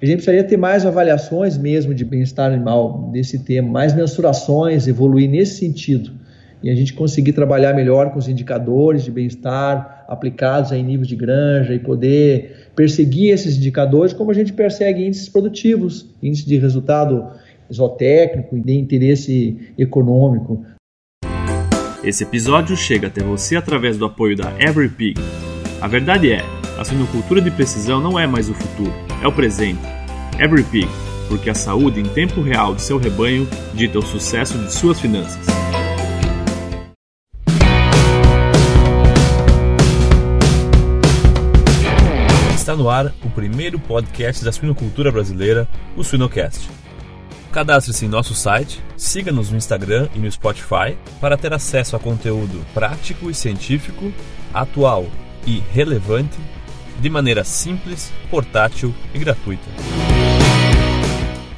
A gente precisaria ter mais avaliações mesmo de bem-estar animal desse tema, mais mensurações, evoluir nesse sentido. E a gente conseguir trabalhar melhor com os indicadores de bem-estar aplicados em níveis de granja e poder perseguir esses indicadores como a gente persegue índices produtivos, índice de resultado zootécnico e de interesse econômico. Esse episódio chega até você através do apoio da Every Pig. A verdade é, a suinocultura de precisão não é mais o futuro, é o presente. Every Pig, porque a saúde em tempo real de seu rebanho dita o sucesso de suas finanças. Está no ar o primeiro podcast da suinocultura brasileira, o Suinocast. Cadastre-se em nosso site, siga-nos no Instagram e no Spotify para ter acesso a conteúdo prático e científico, atual e relevante, de maneira simples, portátil e gratuita.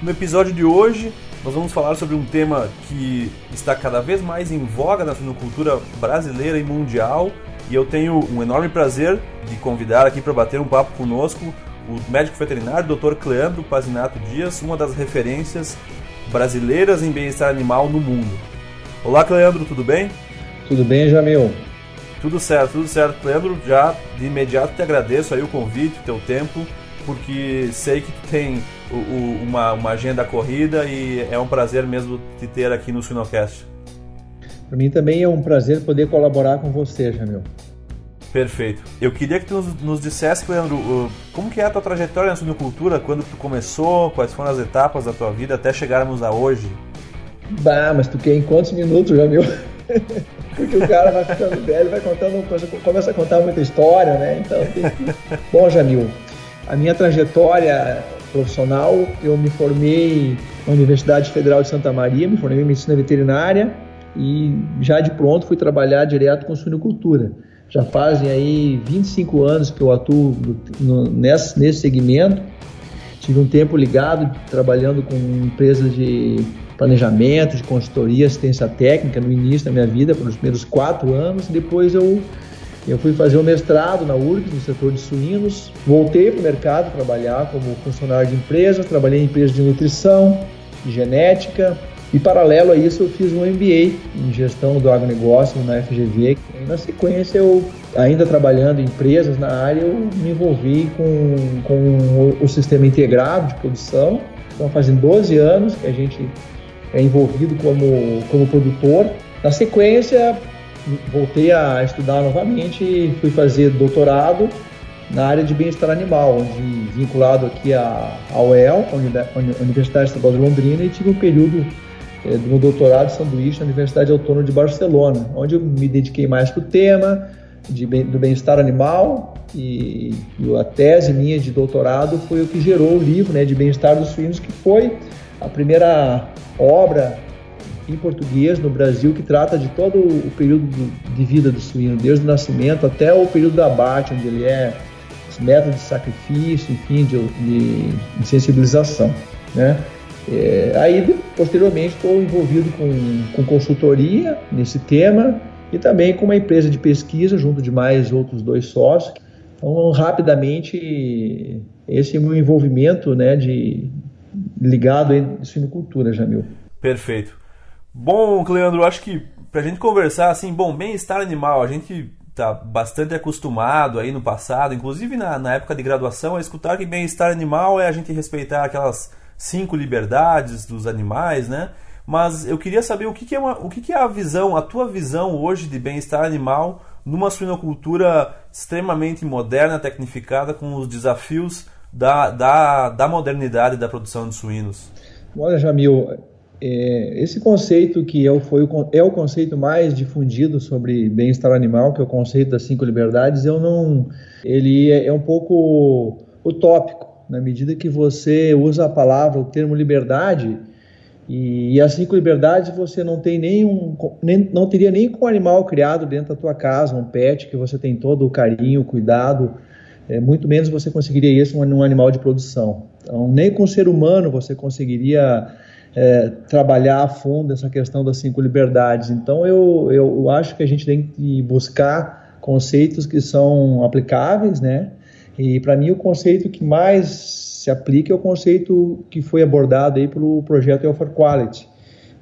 No episódio de hoje, nós vamos falar sobre um tema que está cada vez mais em voga na suinocultura brasileira e mundial. E eu tenho um enorme prazer de convidar aqui para bater um papo conosco o médico veterinário Dr. Cleandro Pazinato Dias, uma das referências brasileiras em bem-estar animal no mundo. Olá, Cleandro, tudo bem? Tudo bem, Jamil? Tudo certo, tudo certo. Cleandro, já de imediato te agradeço aí o convite, o teu tempo, porque sei que tu tem o, o, uma, uma agenda corrida e é um prazer mesmo te ter aqui no Sinocast. Para mim também é um prazer poder colaborar com você, Jamil. Perfeito. Eu queria que tu nos, nos dissesse, Leandro, como que é a tua trajetória na suinocultura, quando tu começou, quais foram as etapas da tua vida até chegarmos a hoje? Bah, mas tu quer em quantos minutos, Jamil? Porque o cara vai ficando velho, vai contando, começa a contar muita história, né? Então, tem... bom, Jamil, a minha trajetória profissional, eu me formei na Universidade Federal de Santa Maria, me formei em medicina veterinária e já de pronto fui trabalhar direto com suinocultura. Já fazem aí 25 anos que eu atuo no, nesse, nesse segmento. Tive um tempo ligado trabalhando com empresas de planejamento, de consultoria, assistência técnica no início da minha vida, pelos primeiros quatro anos. Depois eu, eu fui fazer o um mestrado na URGS, no setor de suínos. Voltei para o mercado trabalhar como funcionário de empresas, trabalhei em empresas de nutrição, de genética, e paralelo a isso eu fiz um MBA em gestão do agronegócio na FGV. E na sequência eu, ainda trabalhando em empresas na área, eu me envolvi com, com o, o sistema integrado de produção. Então fazem 12 anos que a gente é envolvido como, como produtor. Na sequência, voltei a estudar novamente e fui fazer doutorado na área de bem-estar animal, onde vinculado aqui à, UEL, a Universidade Estadual de Londrina, e tive um período do meu doutorado de sanduíche na Universidade Autônoma de Barcelona, onde eu me dediquei mais para o tema de, do bem-estar animal e, e, a tese minha de doutorado foi o que gerou o livro né, de bem-estar dos suínos, que foi a primeira obra em português no Brasil que trata de todo o período de vida do suíno, desde o nascimento até o período do abate, onde ele é os métodos de sacrifício, enfim, de, de, de sensibilização, né? É, aí, posteriormente, estou envolvido com, com consultoria nesse tema e também com uma empresa de pesquisa, junto de mais outros dois sócios. Então, rapidamente, esse é meu envolvimento né, de, ligado à suinocultura, Jamil. Perfeito. Bom, Cleandro, acho que para a gente conversar, assim, bom, bem-estar animal, a gente está bastante acostumado aí no passado, inclusive na, na época de graduação, a escutar que bem-estar animal é a gente respeitar aquelas cinco liberdades dos animais, né? Mas eu queria saber o que, que é, uma, o que, que é a visão, a tua visão hoje de bem-estar animal numa suinocultura extremamente moderna, tecnificada, com os desafios da, da, da modernidade da produção de suínos. Olha, Jamil, é, esse conceito que é, foi o, é o conceito mais difundido sobre bem-estar animal, que é o conceito das cinco liberdades, eu não, ele é, é um pouco utópico na medida que você usa a palavra, o termo liberdade, e, e as cinco liberdades você não tem nenhum, nem, não teria nem com um animal criado dentro da tua casa, um pet que você tem todo o carinho, cuidado, é, muito menos você conseguiria isso num animal de produção. Então, nem com o ser humano você conseguiria é, trabalhar a fundo essa questão das cinco liberdades. Então, eu, eu acho que a gente tem que buscar conceitos que são aplicáveis, né? E para mim o conceito que mais se aplique ao conceito que foi abordado aí pelo projeto Welfare Quality,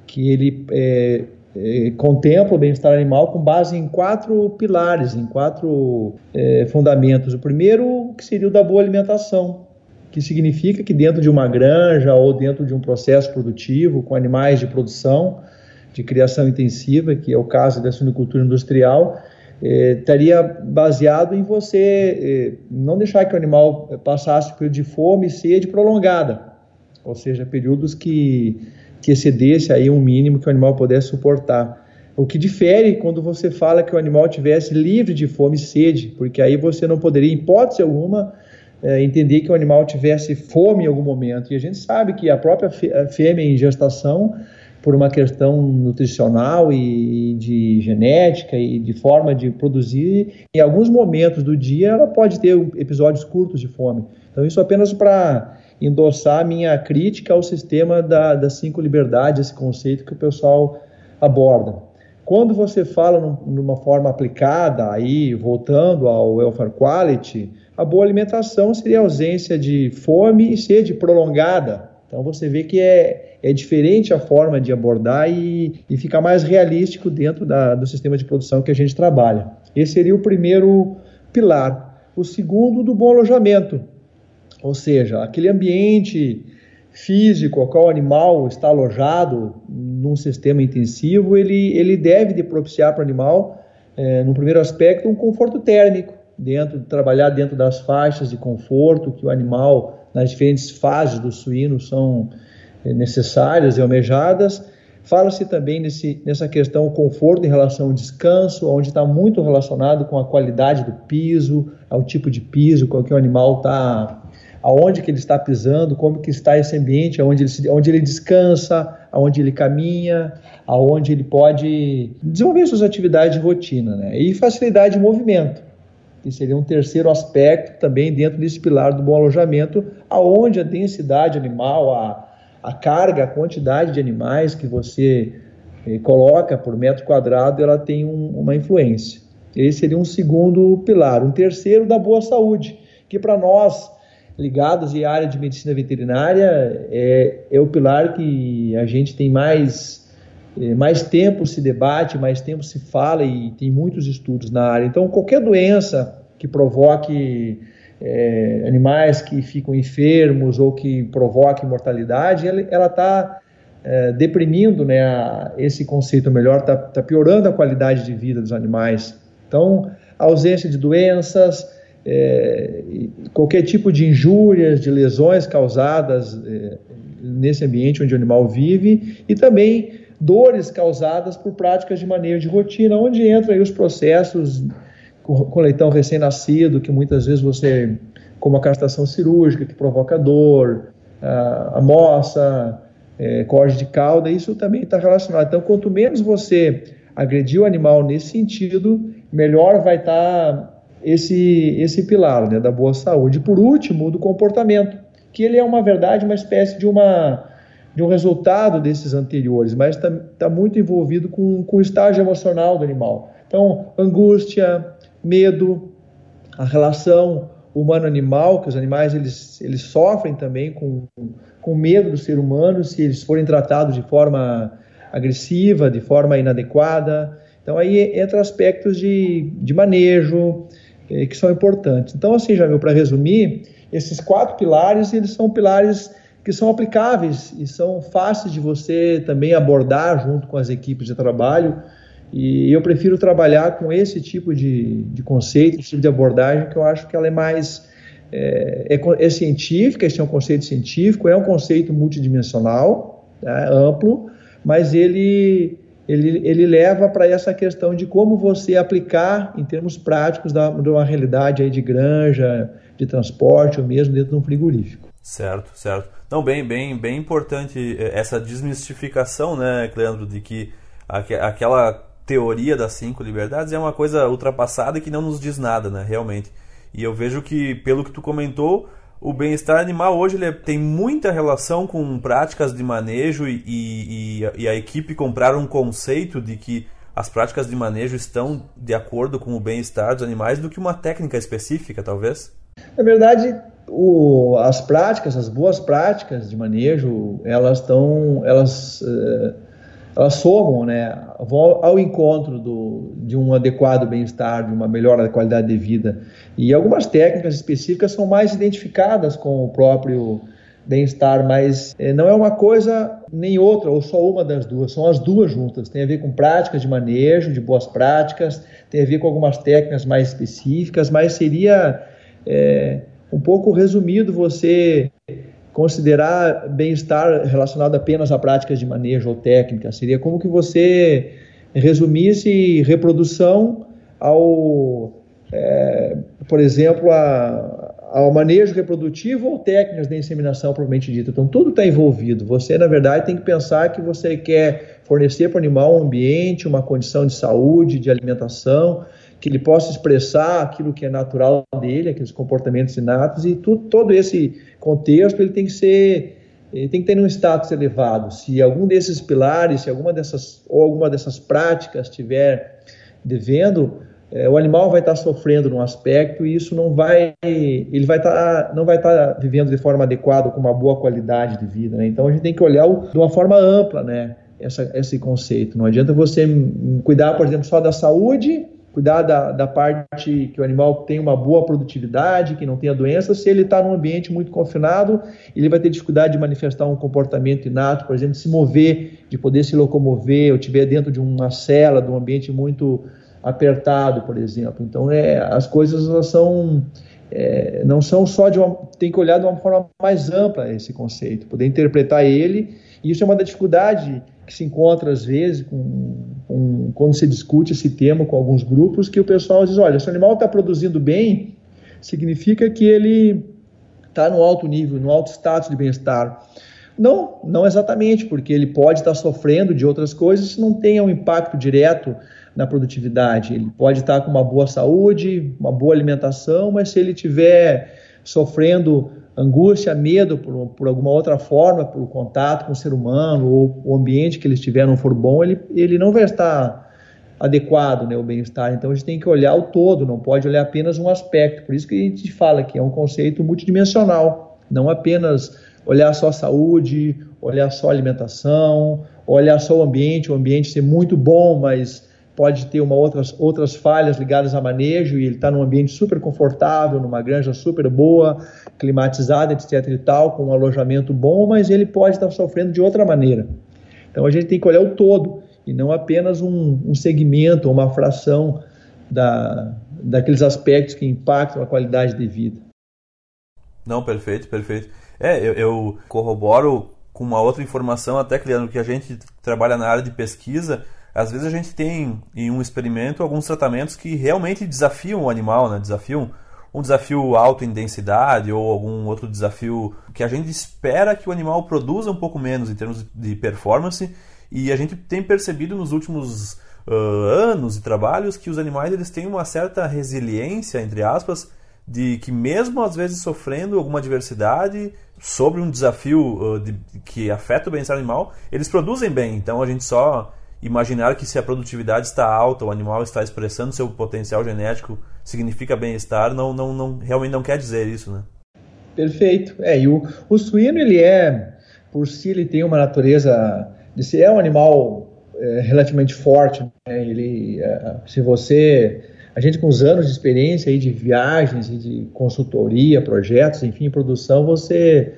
que ele é, é, contempla o bem-estar animal com base em quatro pilares, em quatro é, fundamentos. O primeiro que seria o da boa alimentação, que significa que dentro de uma granja ou dentro de um processo produtivo com animais de produção, de criação intensiva, que é o caso da suinicultura industrial, eh, estaria baseado em você eh, não deixar que o animal passasse por de fome e sede prolongada, ou seja, períodos que, que excedesse aí um mínimo que o animal pudesse suportar. O que difere quando você fala que o animal tivesse livre de fome e sede, porque aí você não poderia, em hipótese alguma, é, entender que o animal tivesse fome em algum momento. E a gente sabe que a própria fêmea em gestação, por uma questão nutricional e de genética e de forma de produzir, em alguns momentos do dia ela pode ter episódios curtos de fome. Então, isso apenas para endossar minha crítica ao sistema da, das cinco liberdades, esse conceito que o pessoal aborda. Quando você fala num, numa forma aplicada, aí voltando ao welfare quality, a boa alimentação seria a ausência de fome e sede prolongada. Então você vê que é, é diferente a forma de abordar e, e fica mais realístico dentro da, do sistema de produção que a gente trabalha. Esse seria o primeiro pilar. O segundo, do bom alojamento, ou seja, aquele ambiente físico ao qual o animal está alojado num sistema intensivo, ele, ele deve de propiciar para o animal, é, no primeiro aspecto, um conforto térmico dentro, trabalhar dentro das faixas de conforto que o animal, nas diferentes fases do suíno, são necessárias e almejadas. Fala-se também nesse, nessa questão o conforto em relação ao descanso, onde está muito relacionado com a qualidade do piso, ao tipo de piso, com que o animal está, aonde que ele está pisando, como que está esse ambiente, aonde ele, onde ele descansa, aonde ele caminha, aonde ele pode desenvolver suas atividades de rotina, né? E facilidade de movimento que seria um terceiro aspecto também dentro desse pilar do bom alojamento, aonde a densidade animal, a, a carga, a quantidade de animais que você eh, coloca por metro quadrado, ela tem um, uma influência. Esse seria um segundo pilar. Um terceiro, da boa saúde, que para nós, ligados à área de medicina veterinária, é, é o pilar que a gente tem mais é, mais tempo se debate, mais tempo se fala e tem muitos estudos na área. Então, qualquer doença que provoque é, animais que ficam enfermos ou que provoque mortalidade, ela está é, deprimindo né, a, esse conceito melhor, está tá piorando a qualidade de vida dos animais. Então, a ausência de doenças, é, qualquer tipo de injúrias, de lesões causadas é, nesse ambiente onde o animal vive e também dores causadas por práticas de manejo de rotina, onde entram os processos com leitão recém-nascido, que muitas vezes você, como a castração cirúrgica, que provoca dor, a, moça, é, corte de cauda, isso também está relacionado. Então, quanto menos você agredir o animal nesse sentido, melhor vai estar tá esse, esse pilar né, da boa saúde. Por último, do comportamento, que ele é uma verdade, uma espécie de uma de um resultado desses anteriores, mas está tá muito envolvido com, com o estágio emocional do animal. Então, angústia, medo, a relação humano-animal, que os animais eles, eles sofrem também com, com medo do ser humano se eles forem tratados de forma agressiva, de forma inadequada. Então aí entra aspectos de, de manejo eh, que são importantes. Então assim, já para resumir, esses quatro pilares eles são pilares que são aplicáveis e são fáceis de você também abordar junto com as equipes de trabalho. E eu prefiro trabalhar com esse tipo de, de conceito, esse tipo de abordagem, que eu acho que ela é mais é, é, é científica, esse é um conceito científico, é um conceito multidimensional, né, amplo, mas ele, ele, ele leva para essa questão de como você aplicar em termos práticos da, de uma realidade aí de granja, de transporte ou mesmo dentro de um frigorífico. Certo, certo. Não, bem, bem, bem importante eh, essa desmistificação, né, Cleandro, de que aquela teoria das cinco liberdades é uma coisa ultrapassada que não nos diz nada, né, realmente. E eu vejo que, pelo que tu comentou, o bem-estar animal hoje ele tem muita relação com práticas de manejo e, e, e, a equipe comprar um conceito de que as práticas de manejo estão de acordo com o bem-estar dos animais do que uma técnica específica, talvez? Na verdade, o, as práticas, as boas práticas de manejo, elas estão, elas, uh, elas somam, né, vão ao encontro do, de um adequado bem-estar, de uma melhora da qualidade de vida. E algumas técnicas específicas são mais identificadas com o próprio bem-estar, mas eh, não é uma coisa nem outra, ou só uma das duas, são as duas juntas. Tem a ver com práticas de manejo, de boas práticas, tem a ver com algumas técnicas mais específicas, mas seria é, um pouco resumido você considerar bem-estar relacionado apenas a práticas de manejo ou técnica. Seria como que você resumisse reprodução ao, é, por exemplo, a, ao manejo reprodutivo ou técnicas de inseminação propriamente dita. Então, tudo está envolvido. Você, na verdade, tem que pensar que você quer fornecer para o animal um ambiente, uma condição de saúde, de alimentação, que ele possa expressar aquilo que é natural dele, aqueles comportamentos inatos, e tudo, todo esse contexto ele tem que ser ele tem que ter um status elevado. Se algum desses pilares, se alguma dessas ou alguma dessas práticas estiver devendo, é, o animal vai estar sofrendo num aspecto e isso não vai, ele vai estar, não vai estar vivendo de forma adequada com uma boa qualidade de vida. Né? Então a gente tem que olhar o, de uma forma ampla, né? Essa, esse conceito. Não adianta você cuidar, por exemplo, só da saúde, cuidar da, da parte que o animal tenha uma boa produtividade, que não tenha doença. Se ele está num ambiente muito confinado, ele vai ter dificuldade de manifestar um comportamento inato, por exemplo, se mover, de poder se locomover, ou estiver dentro de uma cela, de um ambiente muito apertado, por exemplo. Então, é, as coisas são é, não são só de uma tem que olhar de uma forma mais ampla esse conceito, poder interpretar ele. E isso é uma da dificuldade que se encontra às vezes com, com, quando se discute esse tema com alguns grupos, que o pessoal diz, olha, se o animal está produzindo bem, significa que ele está no alto nível, no alto status de bem-estar. Não, não exatamente, porque ele pode estar tá sofrendo de outras coisas se não tenha um impacto direto na produtividade. Ele pode estar com uma boa saúde, uma boa alimentação, mas se ele estiver sofrendo angústia, medo por, por alguma outra forma, por contato com o ser humano ou o ambiente que ele estiver não for bom, ele, ele não vai estar adequado, né, o bem-estar. Então a gente tem que olhar o todo, não pode olhar apenas um aspecto. Por isso que a gente fala que é um conceito multidimensional, não apenas olhar só a saúde, olhar só a alimentação, olhar só o ambiente, o ambiente ser muito bom, mas pode ter uma outras, outras falhas ligadas a manejo e ele está num ambiente super confortável, numa granja super boa, climatizada, etc e tal, com um alojamento bom, mas ele pode estar sofrendo de outra maneira. Então a gente tem que olhar o todo e não apenas um, um segmento, uma fração da, daqueles aspectos que impactam a qualidade de vida. Não, perfeito, perfeito. É, eu, eu corroboro com uma outra informação até, Leandro, que a gente trabalha na área de pesquisa, às vezes a gente tem em um experimento alguns tratamentos que realmente desafiam o animal, né? desafiam um desafio alto em densidade ou algum outro desafio que a gente espera que o animal produza um pouco menos em termos de performance e a gente tem percebido nos últimos uh, anos de trabalhos que os animais eles têm uma certa resiliência entre aspas de que mesmo às vezes sofrendo alguma adversidade sobre um desafio uh, de, que afeta o bem-estar animal eles produzem bem então a gente só imaginar que se a produtividade está alta, o animal está expressando seu potencial genético, significa bem-estar, não, não, não, realmente não quer dizer isso, né? Perfeito. É, e o, o suíno, ele é, por si, ele tem uma natureza ser é um animal é, relativamente forte. Né? Ele, é, se você, a gente com os anos de experiência aí de viagens e de consultoria, projetos, enfim, produção, você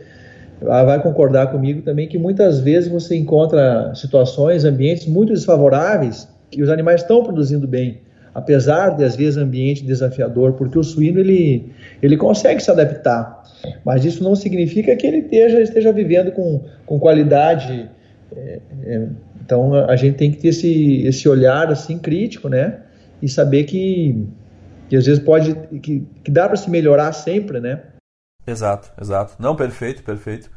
vai concordar comigo também que muitas vezes você encontra situações, ambientes muito desfavoráveis que os animais estão produzindo bem, apesar de às vezes ambiente desafiador, porque o suíno ele, ele consegue se adaptar, mas isso não significa que ele esteja, esteja vivendo com, com qualidade. É, é, então a gente tem que ter esse, esse olhar assim crítico, né? E saber que, que às vezes pode que, que dá para se melhorar sempre, né? Exato, exato. Não, perfeito, perfeito.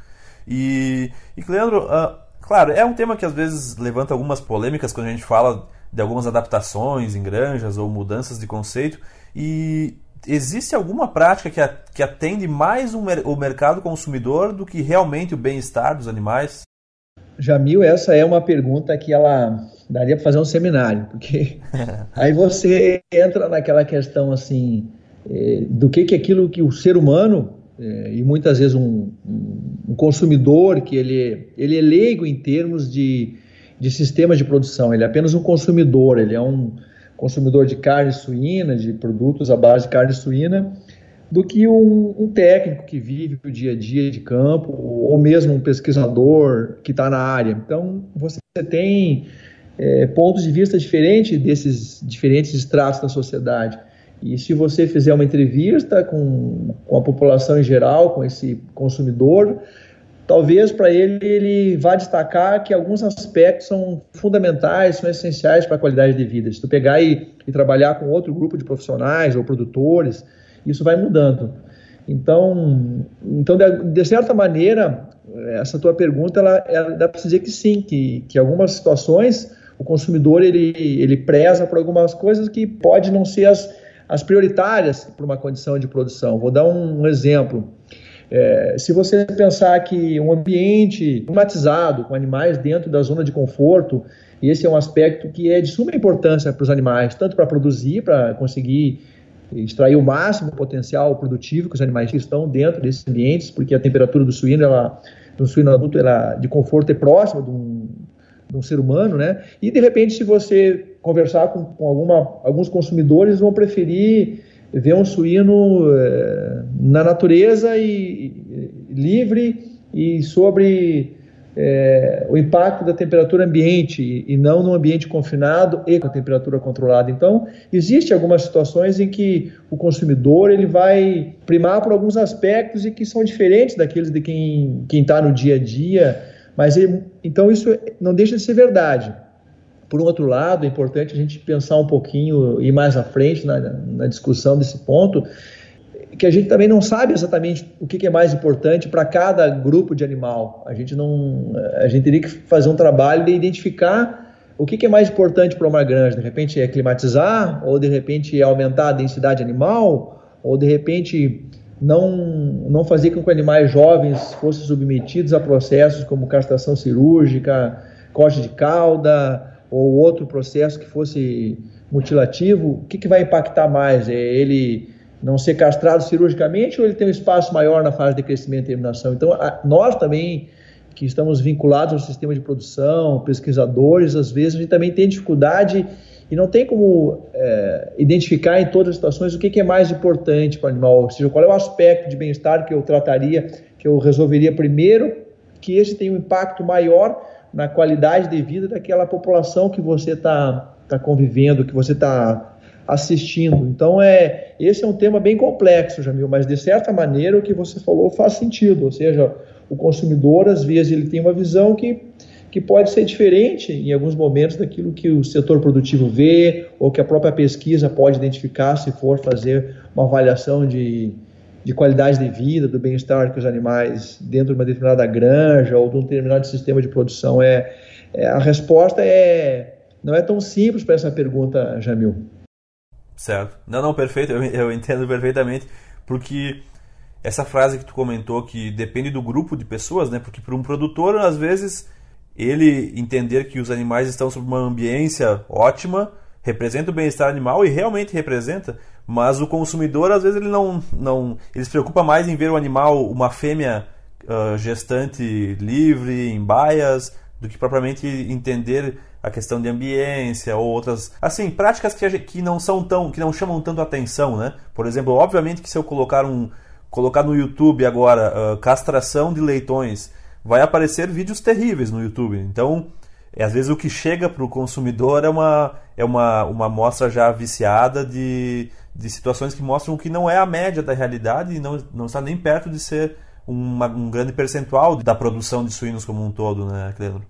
E, e Leandro, uh, claro, é um tema que às vezes levanta algumas polêmicas quando a gente fala de algumas adaptações em granjas ou mudanças de conceito. E existe alguma prática que, a, que atende mais um, o mercado consumidor do que realmente o bem-estar dos animais? Jamil, essa é uma pergunta que ela daria para fazer um seminário, porque aí você entra naquela questão assim eh, do que que é aquilo que o ser humano e muitas vezes um, um, consumidor que ele, ele é leigo em termos de, de sistemas de produção, ele é apenas um consumidor, ele é um consumidor de carne suína, de produtos à base de carne suína, do que um, um técnico que vive o dia a dia de campo, ou mesmo um pesquisador que está na área. Então, você tem é, pontos de vista diferentes desses diferentes estratos da sociedade. E se você fizer uma entrevista com, com a população em geral, com esse consumidor, talvez para ele ele vá destacar que alguns aspectos são fundamentais, são essenciais para a qualidade de vida. Se tu pegar e, e, trabalhar com outro grupo de profissionais ou produtores, isso vai mudando. Então, então de, de certa maneira, essa tua pergunta, ela, ela dá para dizer que sim, que, que algumas situações o consumidor ele, ele preza por algumas coisas que pode não ser as as prioritárias para uma condição de produção. Vou dar um, exemplo. É, se você pensar que um ambiente climatizado, com animais dentro da zona de conforto, esse é um aspecto que é de suma importância para os animais, tanto para produzir, para conseguir extrair o máximo potencial produtivo que os animais estão dentro desses ambientes, porque a temperatura do suíno, ela, do suíno adulto, ela, de conforto é próxima de um, de um ser humano, né? E de repente, se você conversar com, com alguma, alguns consumidores, vão preferir ver um suíno é, na natureza e, e, livre e sobre é, o impacto da temperatura ambiente e, não no ambiente confinado e com a temperatura controlada. Então, existe algumas situações em que o consumidor ele vai primar por alguns aspectos e que são diferentes daqueles de quem está no dia a dia mas ele, então isso não deixa de ser verdade. Por um outro lado, é importante a gente pensar um pouquinho e mais à frente na, na discussão desse ponto, que a gente também não sabe exatamente o que, é mais importante para cada grupo de animal. A gente não, a gente teria que fazer um trabalho de identificar o que, é mais importante para uma granja. De repente é climatizar, ou de repente é aumentar a densidade animal, ou de repente não, não fazer com que animais jovens fossem submetidos a processos como castração cirúrgica, corte de cauda ou outro processo que fosse mutilativo, o que, que vai impactar mais? É ele não ser castrado cirurgicamente ou ele tem um espaço maior na fase de crescimento e terminação? Então, a, nós também, que estamos vinculados ao sistema de produção, pesquisadores, às vezes a gente também tem dificuldade e não tem como é, identificar em todas as situações o que, que é mais importante para o animal, ou seja, qual é o aspecto de bem-estar que eu trataria, que eu resolveria primeiro, que esse tem um impacto maior na qualidade de vida daquela população que você está tá convivendo, que você está assistindo. Então, é, esse é um tema bem complexo, Jamil, mas de certa maneira o que você falou faz sentido, ou seja, o consumidor, às vezes, ele tem uma visão que que pode ser diferente em alguns momentos daquilo que o setor produtivo vê ou que a própria pesquisa pode identificar se for fazer uma avaliação de, de qualidade de vida, do bem-estar que os animais dentro de uma determinada granja ou de um determinado sistema de produção. É, é a resposta é não é tão simples para essa pergunta, Jamil. Certo. Não, não, perfeito. Eu, eu entendo perfeitamente, porque essa frase que tu comentou que depende do grupo de pessoas, né? Porque para um produtor, às vezes ele entender que os animais estão sob uma ambiência ótima, representa o bem-estar animal e realmente representa, mas o consumidor às vezes ele não, não ele se preocupa mais em ver o animal, uma fêmea uh, gestante livre, em baias, do que propriamente entender a questão de ambiência ou outras assim práticas que, que não são tão que não chamam tanto atenção né? Por exemplo obviamente que se eu colocar um colocar no YouTube agora uh, castração de leitões vai aparecer vídeos terríveis no YouTube. Então, é, às vezes o que chega para o consumidor é uma, é uma, uma amostra já viciada de, de situações que mostram que não é a média da realidade e não, não está nem perto de ser uma, um grande percentual da produção de suínos como um todo, né, Cleandro?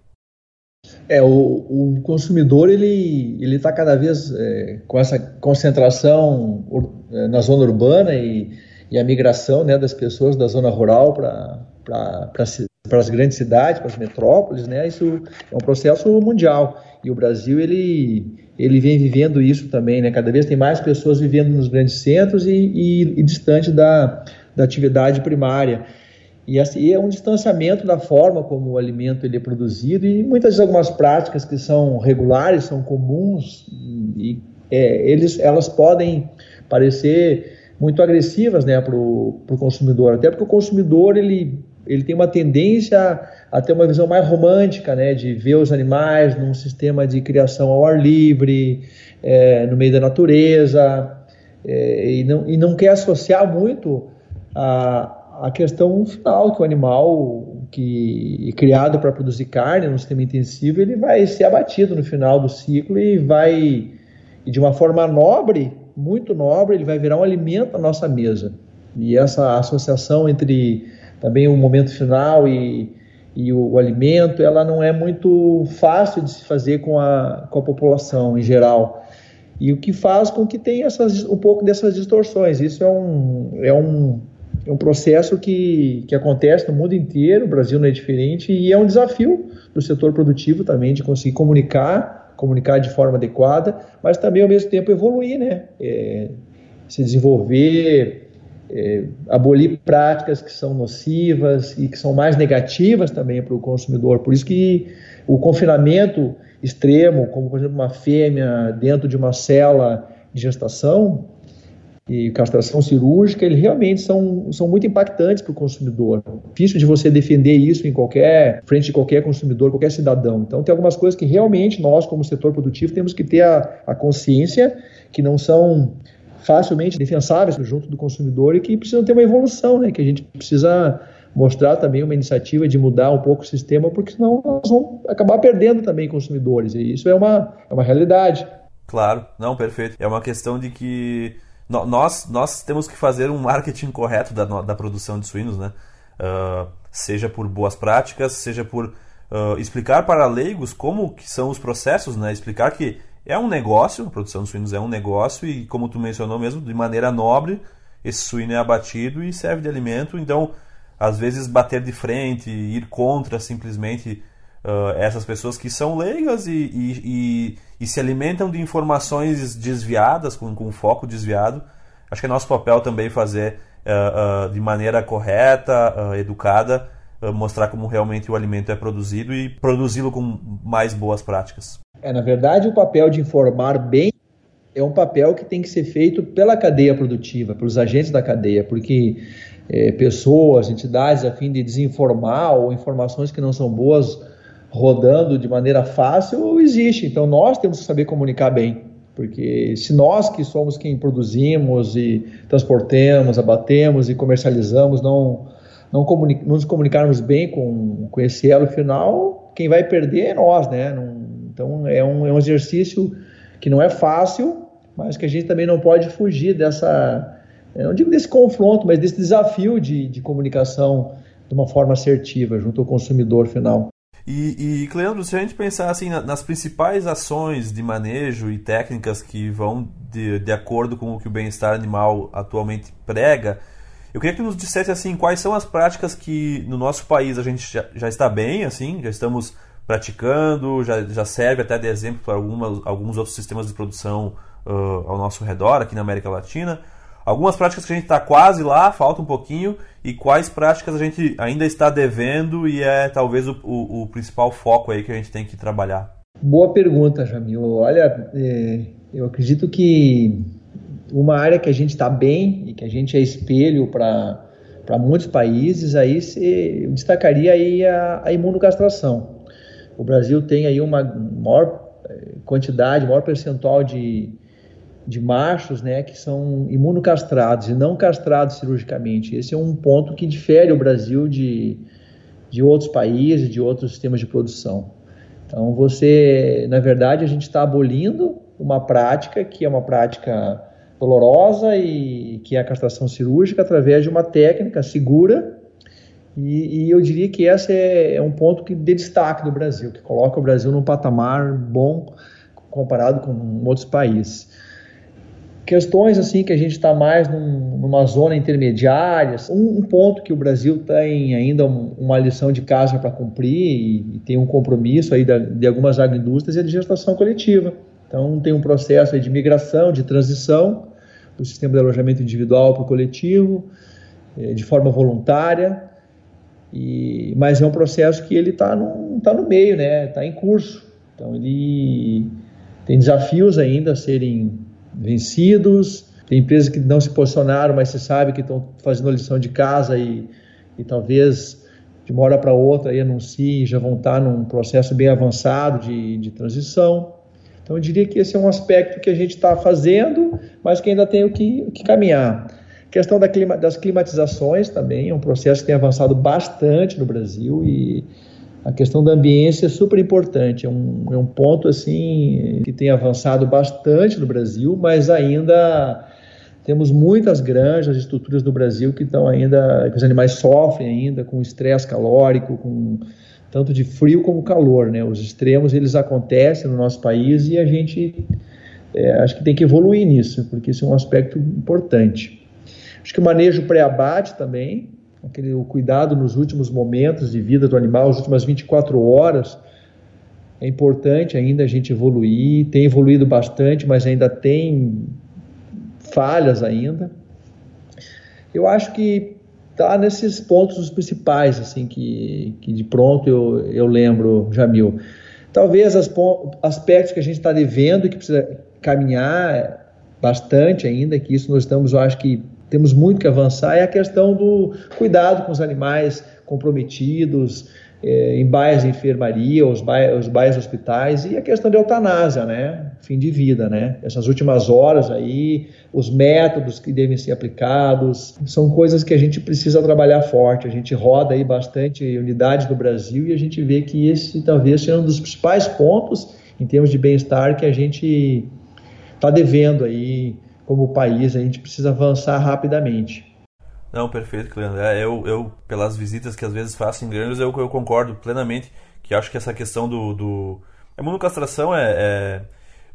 É, o, o consumidor ele ele está cada vez é, com essa concentração é, na zona urbana e, e a migração né, das pessoas da zona rural para para as grandes cidades, para as metrópoles, né? Isso é um processo mundial e o Brasil ele ele vem vivendo isso também, né? Cada vez tem mais pessoas vivendo nos grandes centros e, e, e distante da, da atividade primária. E assim, é um distanciamento da forma como o alimento ele é produzido e muitas vezes algumas práticas que são regulares, são comuns e é, eles, elas podem parecer muito agressivas né, para o consumidor, até porque o consumidor ele, ele tem uma tendência a ter uma visão mais romântica, né, de ver os animais num sistema de criação ao ar livre, é, no meio da natureza, é, e, não, e não quer associar muito a, a questão final, que o animal que criado para produzir carne no sistema intensivo, ele vai ser abatido no final do ciclo e vai, e de uma forma nobre, muito nobre, ele vai virar um alimento na nossa mesa. E essa associação entre também o momento final e, e o, o, alimento, ela não é muito fácil de se fazer com a, com a população em geral. E o que faz com que tenha essas, um pouco dessas distorções. Isso é um, é um, é um processo que, que acontece no mundo inteiro, o Brasil não é diferente, e é um desafio do setor produtivo também de conseguir comunicar comunicar de forma adequada, mas também ao mesmo tempo evoluir, né? É, se desenvolver, é, abolir práticas que são nocivas e que são mais negativas também para o consumidor. Por isso que o confinamento extremo, como por exemplo uma fêmea dentro de uma cela de gestação, e castração cirúrgica, eles realmente são, são muito impactantes para o consumidor. Difícil de você defender isso em qualquer frente de qualquer consumidor, qualquer cidadão. Então, tem algumas coisas que realmente nós, como setor produtivo, temos que ter a, a consciência que não são facilmente defensáveis junto do consumidor e que precisam ter uma evolução, né? Que a gente precisa mostrar também uma iniciativa de mudar um pouco o sistema, porque senão nós vamos acabar perdendo também consumidores. E isso é uma, é uma realidade. Claro, não, perfeito. É uma questão de que nós, nós temos que fazer um marketing correto da, da produção de suínos, né? Uh, seja por boas práticas, seja por uh, explicar para leigos como que são os processos, né? Explicar que é um negócio, a produção de suínos é um negócio e, como tu mencionou mesmo, de maneira nobre, esse suíno é abatido e serve de alimento. Então, às vezes, bater de frente, ir contra simplesmente uh, essas pessoas que são leigas e, e, e, e, se alimentam de informações desviadas, com, com foco desviado. Acho que é nosso papel também fazer uh, uh, de maneira correta, educada, mostrar como realmente o alimento é produzido e produzi-lo com mais boas práticas. É, na verdade, o papel de informar bem é um papel que tem que ser feito pela cadeia produtiva, pelos agentes da cadeia, porque é, pessoas, entidades a fim de desinformar ou informações que não são boas rodando de maneira fácil existe. Então nós temos que saber comunicar bem, porque se nós que somos quem produzimos e transportamos, abatemos e comercializamos não não, comunic, nos comunicarmos bem com, com esse elo final, quem vai perder é nós, né? Não, então é um, é um exercício que não é fácil, mas que a gente também não pode fugir dessa, não digo desse confronto, mas desse desafio de, de comunicação de uma forma assertiva junto ao consumidor final. E, e Cleandro, se a gente pensar assim nas principais ações de manejo e técnicas que vão de, de acordo com o que o bem-estar animal atualmente prega, eu queria que nos dissesse assim quais são as práticas que no nosso país a gente já, já está bem, assim, já estamos praticando, já, já serve até de exemplo para algumas, alguns outros sistemas de produção uh, ao nosso redor, aqui na América Latina algumas práticas que a gente está quase lá, falta um pouquinho, e quais práticas a gente ainda está devendo e é talvez o, o, o principal foco aí que a gente tem que trabalhar? Boa pergunta, Jamil. Olha, é, eu acredito que uma área que a gente está bem e que a gente é espelho para muitos países, aí se, eu destacaria aí a, a imunocastração. O Brasil tem aí uma maior é, quantidade, maior percentual de, de machos né, que são imunocastrados e não castrados cirurgicamente. Esse é um ponto que difere o Brasil de, de outros países, de outros sistemas de produção. Então, você, na verdade, a gente está abolindo uma prática que é uma prática dolorosa e que é a castração cirúrgica através de uma técnica segura. E, e eu diria que esse é, é um ponto que de destaque do Brasil, que coloca o Brasil num patamar bom comparado com outros países questões assim que a gente está mais num, numa zona intermediária. Um, um, ponto que o Brasil tem ainda um, uma lição de casa para cumprir e, e, tem um compromisso aí da, de algumas agroindústrias é de gestação coletiva. Então tem um processo de migração, de transição do sistema de alojamento individual para o coletivo, é, de forma voluntária. E, mas é um processo que ele está no, tá no meio, né? Está em curso. Então ele tem desafios ainda a serem vencidos, Tem empresas que não se posicionaram, mas você sabe que estão fazendo a lição de casa e, e talvez de uma hora para outra aí anunciem já vão estar num processo bem avançado de, de transição. Então eu diria que esse é um aspecto que a gente está fazendo, mas que ainda tem o que, que caminhar. Questão da clima, das climatizações também é um processo que tem avançado bastante no Brasil e a questão da ambiência é super importante. É um, é um ponto assim que tem avançado bastante no Brasil, mas ainda temos muitas granjas, estruturas no Brasil que estão ainda, que os animais sofrem ainda com estresse calórico, com tanto de frio como calor, né? Os extremos eles acontecem no nosso país e a gente é, acho que tem que evoluir nisso, porque isso é um aspecto importante. Acho que o manejo pré-abate também, aquele, o cuidado nos últimos momentos de vida do animal, as últimas 24 horas, é importante ainda a gente evoluir, tem evoluído bastante, mas ainda tem falhas ainda. Eu acho que tá nesses pontos os principais, assim, que, que de pronto eu, eu lembro, Jamil. Talvez as, aspectos que a gente está devendo, que precisa caminhar bastante ainda, que isso nós estamos, eu acho que temos muito que avançar, é a questão do cuidado com os animais comprometidos, é, em bairros de enfermaria, os bairros, os bairros hospitais, e a questão da eutanásia, né? Fim de vida, né? Essas últimas horas aí, os métodos que devem ser aplicados, são coisas que a gente precisa trabalhar forte. A gente roda aí bastante unidades do Brasil e a gente vê que esse talvez seja um dos principais pontos em termos de bem-estar que a gente está devendo aí como país, a gente precisa avançar rapidamente. Não, perfeito, Cleandro. É, eu, eu, pelas visitas que às vezes faço em granjas, eu, eu concordo plenamente que acho que essa questão do... do... A imunocastração é, é,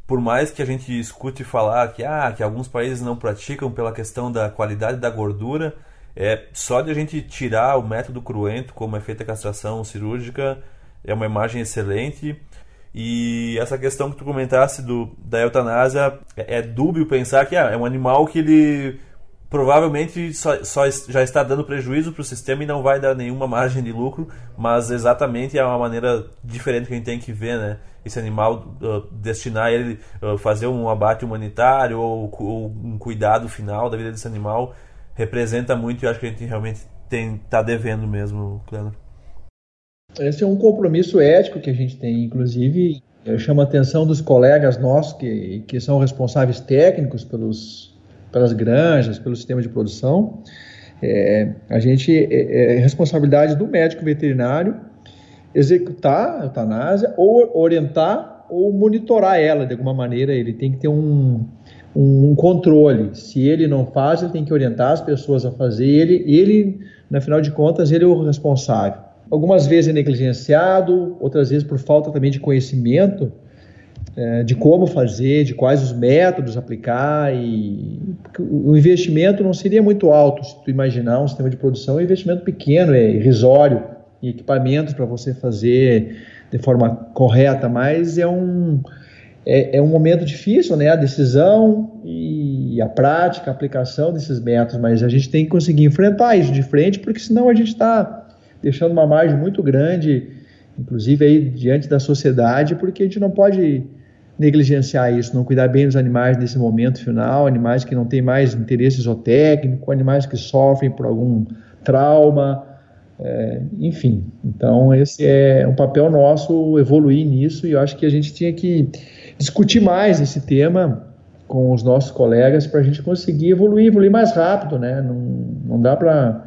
Por mais que a gente escute falar que, ah, que alguns países não praticam pela questão da qualidade da gordura, é só de a gente tirar o método cruento, como é feita a castração cirúrgica, é uma imagem excelente. E essa questão que tu comentasse do, da eutanásia, é, é dúbio pensar que ah, é um animal que ele provavelmente só, só já está dando prejuízo para o sistema e não vai dar nenhuma margem de lucro, mas exatamente é uma maneira diferente que a gente tem que ver, né? Esse animal uh, destinar ele uh, fazer um abate humanitário ou, ou, um cuidado final da vida desse animal representa muito e acho que a gente realmente tem tá devendo mesmo, Cleandro. Esse é um compromisso ético que a gente tem, inclusive eu chamo a atenção dos colegas nossos que, que são responsáveis técnicos pelos pelas granjas, pelo sistema de produção. É, a gente é, é, responsabilidade do médico veterinário executar a eutanásia ou orientar ou monitorar ela de alguma maneira. Ele tem que ter um, um controle. Se ele não faz, ele tem que orientar as pessoas a fazer. Ele, ele, na final de contas, ele é o responsável. Algumas vezes é negligenciado, outras vezes por falta também de conhecimento é, de como fazer, de quais os métodos aplicar e o investimento não seria muito alto se tu imaginar um sistema de produção, é um investimento pequeno, é irrisório em equipamentos para você fazer de forma correta, mas é um é, é, um momento difícil, né? A decisão e a prática, a aplicação desses métodos, mas a gente tem que conseguir enfrentar isso de frente, porque senão a gente está deixando uma margem muito grande, inclusive aí diante da sociedade, porque a gente não pode negligenciar isso, não cuidar bem dos animais nesse momento final, animais que não têm mais interesse zootécnico, animais que sofrem por algum trauma, é, enfim. Então, esse é um papel nosso evoluir nisso e eu acho que a gente tinha que discutir mais esse tema com os nossos colegas para a gente conseguir evoluir, evoluir mais rápido, né? Não, não dá para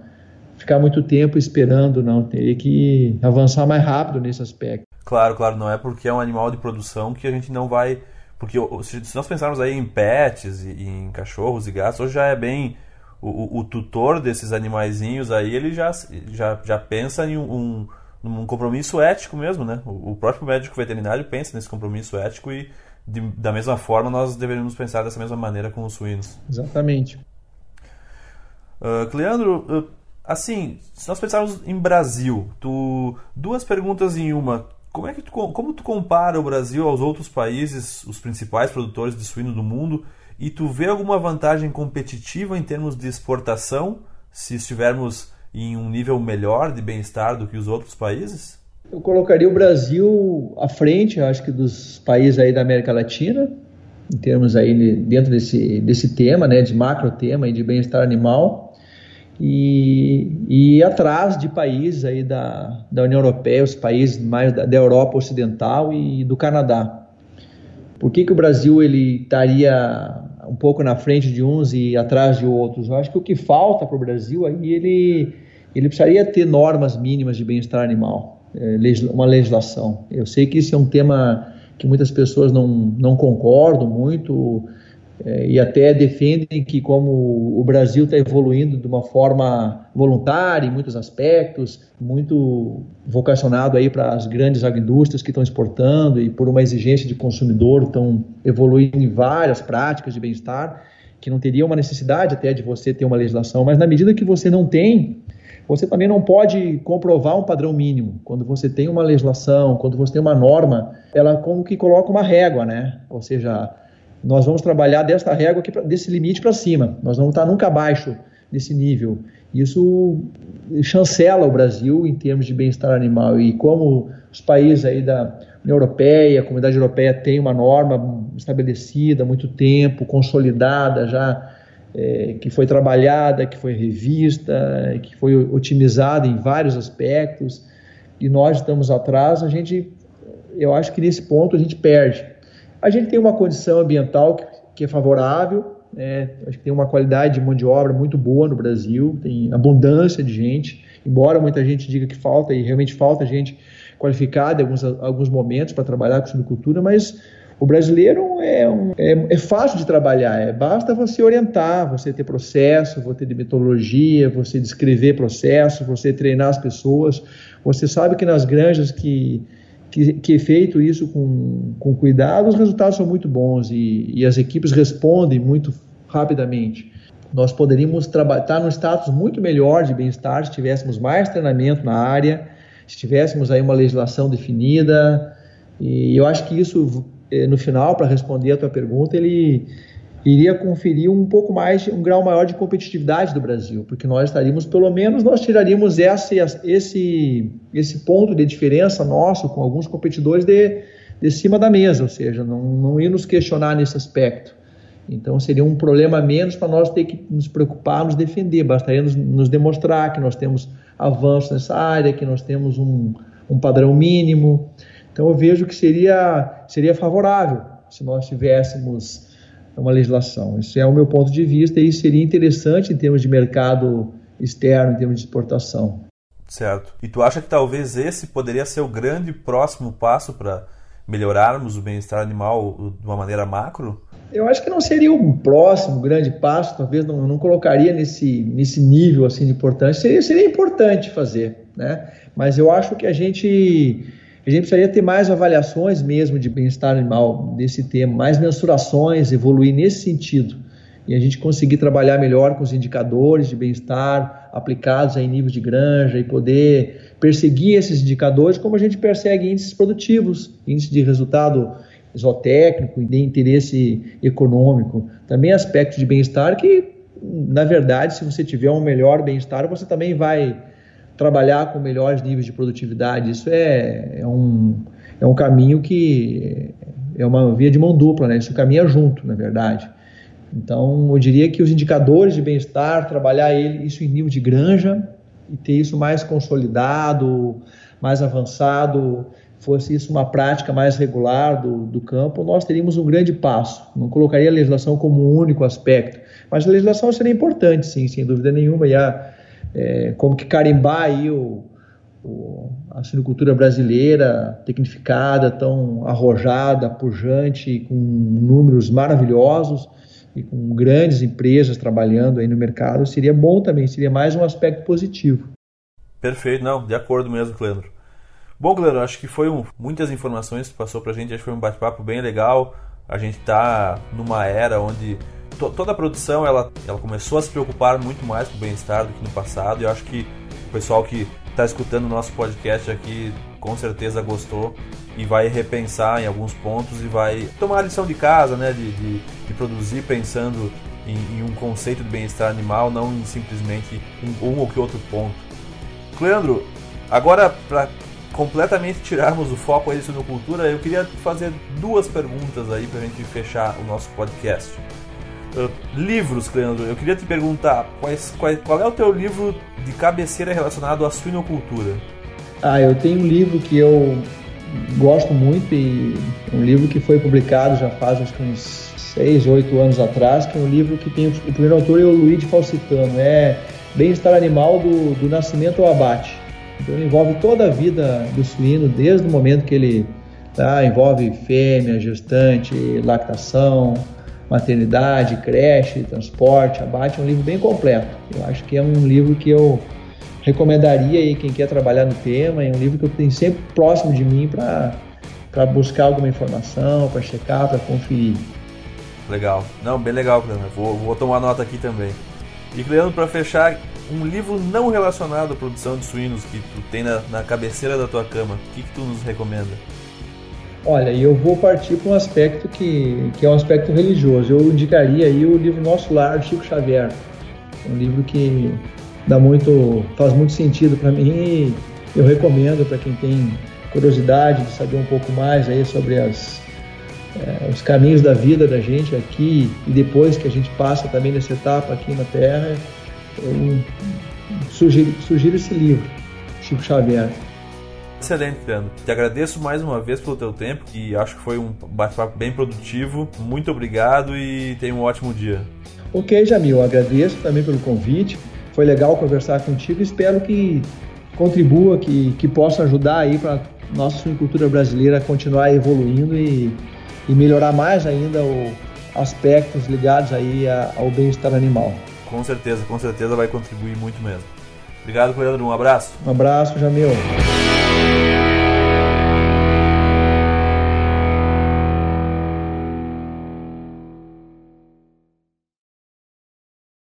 ficar muito tempo esperando, não. Teria que avançar mais rápido nesse aspecto. Claro, claro, não é porque é um animal de produção que a gente não vai. Porque se nós pensarmos aí em pets, e em cachorros e gatos, hoje já é bem. O, o tutor desses animaizinhos aí, ele já, já, já pensa em um, um, compromisso ético mesmo, né? O, o, próprio médico veterinário pensa nesse compromisso ético e, de, da mesma forma, nós deveríamos pensar dessa mesma maneira com os suínos. Exatamente. Uh, Cleandro, uh, assim, se nós pensarmos em Brasil, tu, duas perguntas em uma como é que tu, como tu compara o Brasil aos outros países, os principais produtores de suíno do mundo, e tu vê alguma vantagem competitiva em termos de exportação, se estivermos em um nível melhor de bem-estar do que os outros países? Eu colocaria o Brasil à frente, acho que dos países aí da América Latina. em termos aí dentro desse, desse tema, né, de macro tema de bem-estar animal e, e atrás de países aí da, da União Europeia, os países mais da, da Europa Ocidental e do Canadá. Por que, que o Brasil ele estaria um pouco na frente de uns e atrás de outros? Eu acho que o que falta para o Brasil aí ele ele precisaria ter normas mínimas de bem-estar animal, é, uma legislação. Eu sei que isso é um tema que muitas pessoas não, não concordam muito e até defendem que como o Brasil está evoluindo de uma forma voluntária em muitos aspectos, muito vocacionado aí para as grandes agroindústrias que estão exportando e por uma exigência de consumidor estão evoluindo em várias práticas de bem-estar, que não teria uma necessidade até de você ter uma legislação, mas na medida que você não tem, você também não pode comprovar um padrão mínimo. Quando você tem uma legislação, quando você tem uma norma, ela como que coloca uma régua, né? Ou seja, nós vamos trabalhar desta régua aqui, desse limite para cima. Nós vamos estar nunca abaixo desse nível. Isso chancela o Brasil em termos de bem-estar animal e como os países aí da União Europeia, a Comunidade Europeia tem uma norma estabelecida há muito tempo, consolidada já, é, que foi trabalhada, que foi revista, que foi otimizada em vários aspectos e nós estamos atrás, a gente, eu acho que nesse ponto a gente perde. A gente tem uma condição ambiental que, que é favorável, né? acho que tem uma qualidade de mão de obra muito boa no Brasil, tem abundância de gente, embora muita gente diga que falta, e realmente falta gente qualificada em alguns, alguns momentos para trabalhar com silvicultura, mas o brasileiro é, um, é, é, fácil de trabalhar, é, basta você orientar, você ter processo, você ter metodologia, você descrever processo, você treinar as pessoas. Você sabe que nas granjas que que, que é feito isso com, com cuidado, os resultados são muito bons e, e as equipes respondem muito rapidamente. Nós poderíamos estar num status muito melhor de bem-estar se tivéssemos mais treinamento na área, se tivéssemos aí uma legislação definida, e eu acho que isso, eh, no final, para responder a tua pergunta, ele iria conferir um pouco mais, um grau maior de competitividade do Brasil, porque nós estaríamos, pelo menos, nós tiraríamos esse, esse, esse ponto de diferença nosso com alguns competidores de, de cima da mesa, ou seja, não, não ia nos questionar nesse aspecto. Então seria um problema menos para nós ter que nos preocupar, nos defender, bastaria nos, nos demonstrar que nós temos avanços nessa área, que nós temos um, um padrão mínimo. Então eu vejo que seria, seria favorável se nós tivéssemos uma legislação. Isso é o meu ponto de vista e seria interessante em termos de mercado externo, em termos de exportação. Certo. E tu acha que talvez esse poderia ser o grande próximo passo para melhorarmos o bem-estar animal de uma maneira macro? Eu acho que não seria o próximo grande passo, talvez não, não colocaria nesse, nesse nível assim de importância. Seria, seria importante fazer, né? Mas eu acho que a gente a gente precisaria ter mais avaliações mesmo de bem-estar animal desse tema, mais mensurações, evoluir nesse sentido. E a gente conseguir trabalhar melhor com os indicadores de bem-estar aplicados em níveis de granja e poder perseguir esses indicadores como a gente persegue índices produtivos, índice de resultado zootécnico e de interesse econômico. Também aspectos de bem-estar que, na verdade, se você tiver um melhor bem-estar, você também vai trabalhar com melhores níveis de produtividade. Isso é, é, um, é um caminho que é uma via de mão dupla, né? Isso caminha junto, na verdade. Então, eu diria que os indicadores de bem-estar, trabalhar ele, isso em nível de granja e ter isso mais consolidado, mais avançado, fosse isso uma prática mais regular do, do campo, nós teríamos um grande passo. Não colocaria a legislação como um único aspecto, mas a legislação seria importante, sim, sem dúvida nenhuma. E a, é, como que carimbar aí o, o, a sinocultura brasileira tecnificada, tão arrojada, pujante, com números maravilhosos e com grandes empresas trabalhando aí no mercado, seria bom também, seria mais um aspecto positivo. Perfeito, não, de acordo mesmo, Cleandro. Bom, Cleandro, acho que foi um, muitas informações que passou pra gente, acho que foi um bate-papo bem legal. A gente está numa era onde to, toda a produção ela, ela começou a se preocupar muito mais com o bem-estar do que no passado. E eu acho que o pessoal que está escutando o nosso podcast aqui com certeza gostou e vai repensar em alguns pontos e vai tomar a lição de casa, né? De, de, de produzir pensando em, em, um conceito de bem-estar animal, não em simplesmente em um ou que outro ponto. Cleandro, agora para completamente tirarmos o foco aí da suinocultura, eu queria fazer duas perguntas aí para a gente fechar o nosso podcast. Livros, Leandro, eu queria te perguntar quais, qual, qual é o teu livro de cabeceira relacionado à suinocultura? Ah, eu tenho um livro que eu gosto muito e um livro que foi publicado já faz acho que uns seis, oito anos atrás, que é um livro que tem o primeiro autor é o Luigi Falsitano, é Bem-estar animal do, do nascimento ao abate. Então envolve toda a vida do suíno, desde o momento que ele tá, envolve fêmea, gestante, lactação, maternidade, creche, transporte, abate, é um livro bem completo. Eu acho que é um livro que eu recomendaria aí quem quer trabalhar no tema, é um livro que eu tenho sempre próximo de mim para buscar alguma informação, para checar, para conferir. Legal. Não, bem legal, Cleandro. Vou, vou tomar nota aqui também. E Cleandro, para fechar, um livro não relacionado à produção de suínos que tu tem na, na cabeceira da tua cama, o que, que tu nos recomenda? Olha, eu vou partir para um aspecto que, que é um aspecto religioso. Eu indicaria aí o livro Nosso Lar, de Chico Xavier. Um livro que dá muito, faz muito sentido para mim e eu recomendo para quem tem curiosidade de saber um pouco mais aí sobre as, é, os caminhos da vida da gente aqui e depois que a gente passa também nessa etapa aqui na Terra. Eu sugiro, sugiro esse livro, Chico Xavier. Excelente, Leandro. Te agradeço mais uma vez pelo teu tempo, que acho que foi um bate-papo bem produtivo. Muito obrigado e tenha um ótimo dia. Ok, Jamil, agradeço também pelo convite. Foi legal conversar contigo. Espero que contribua, que, que possa ajudar aí para nossa suinocultura brasileira continuar evoluindo e, e melhorar mais ainda o aspectos ligados aí ao bem-estar animal. Com certeza, com certeza vai contribuir muito mesmo. Obrigado, Leandro. Um abraço. Um abraço, Jamil.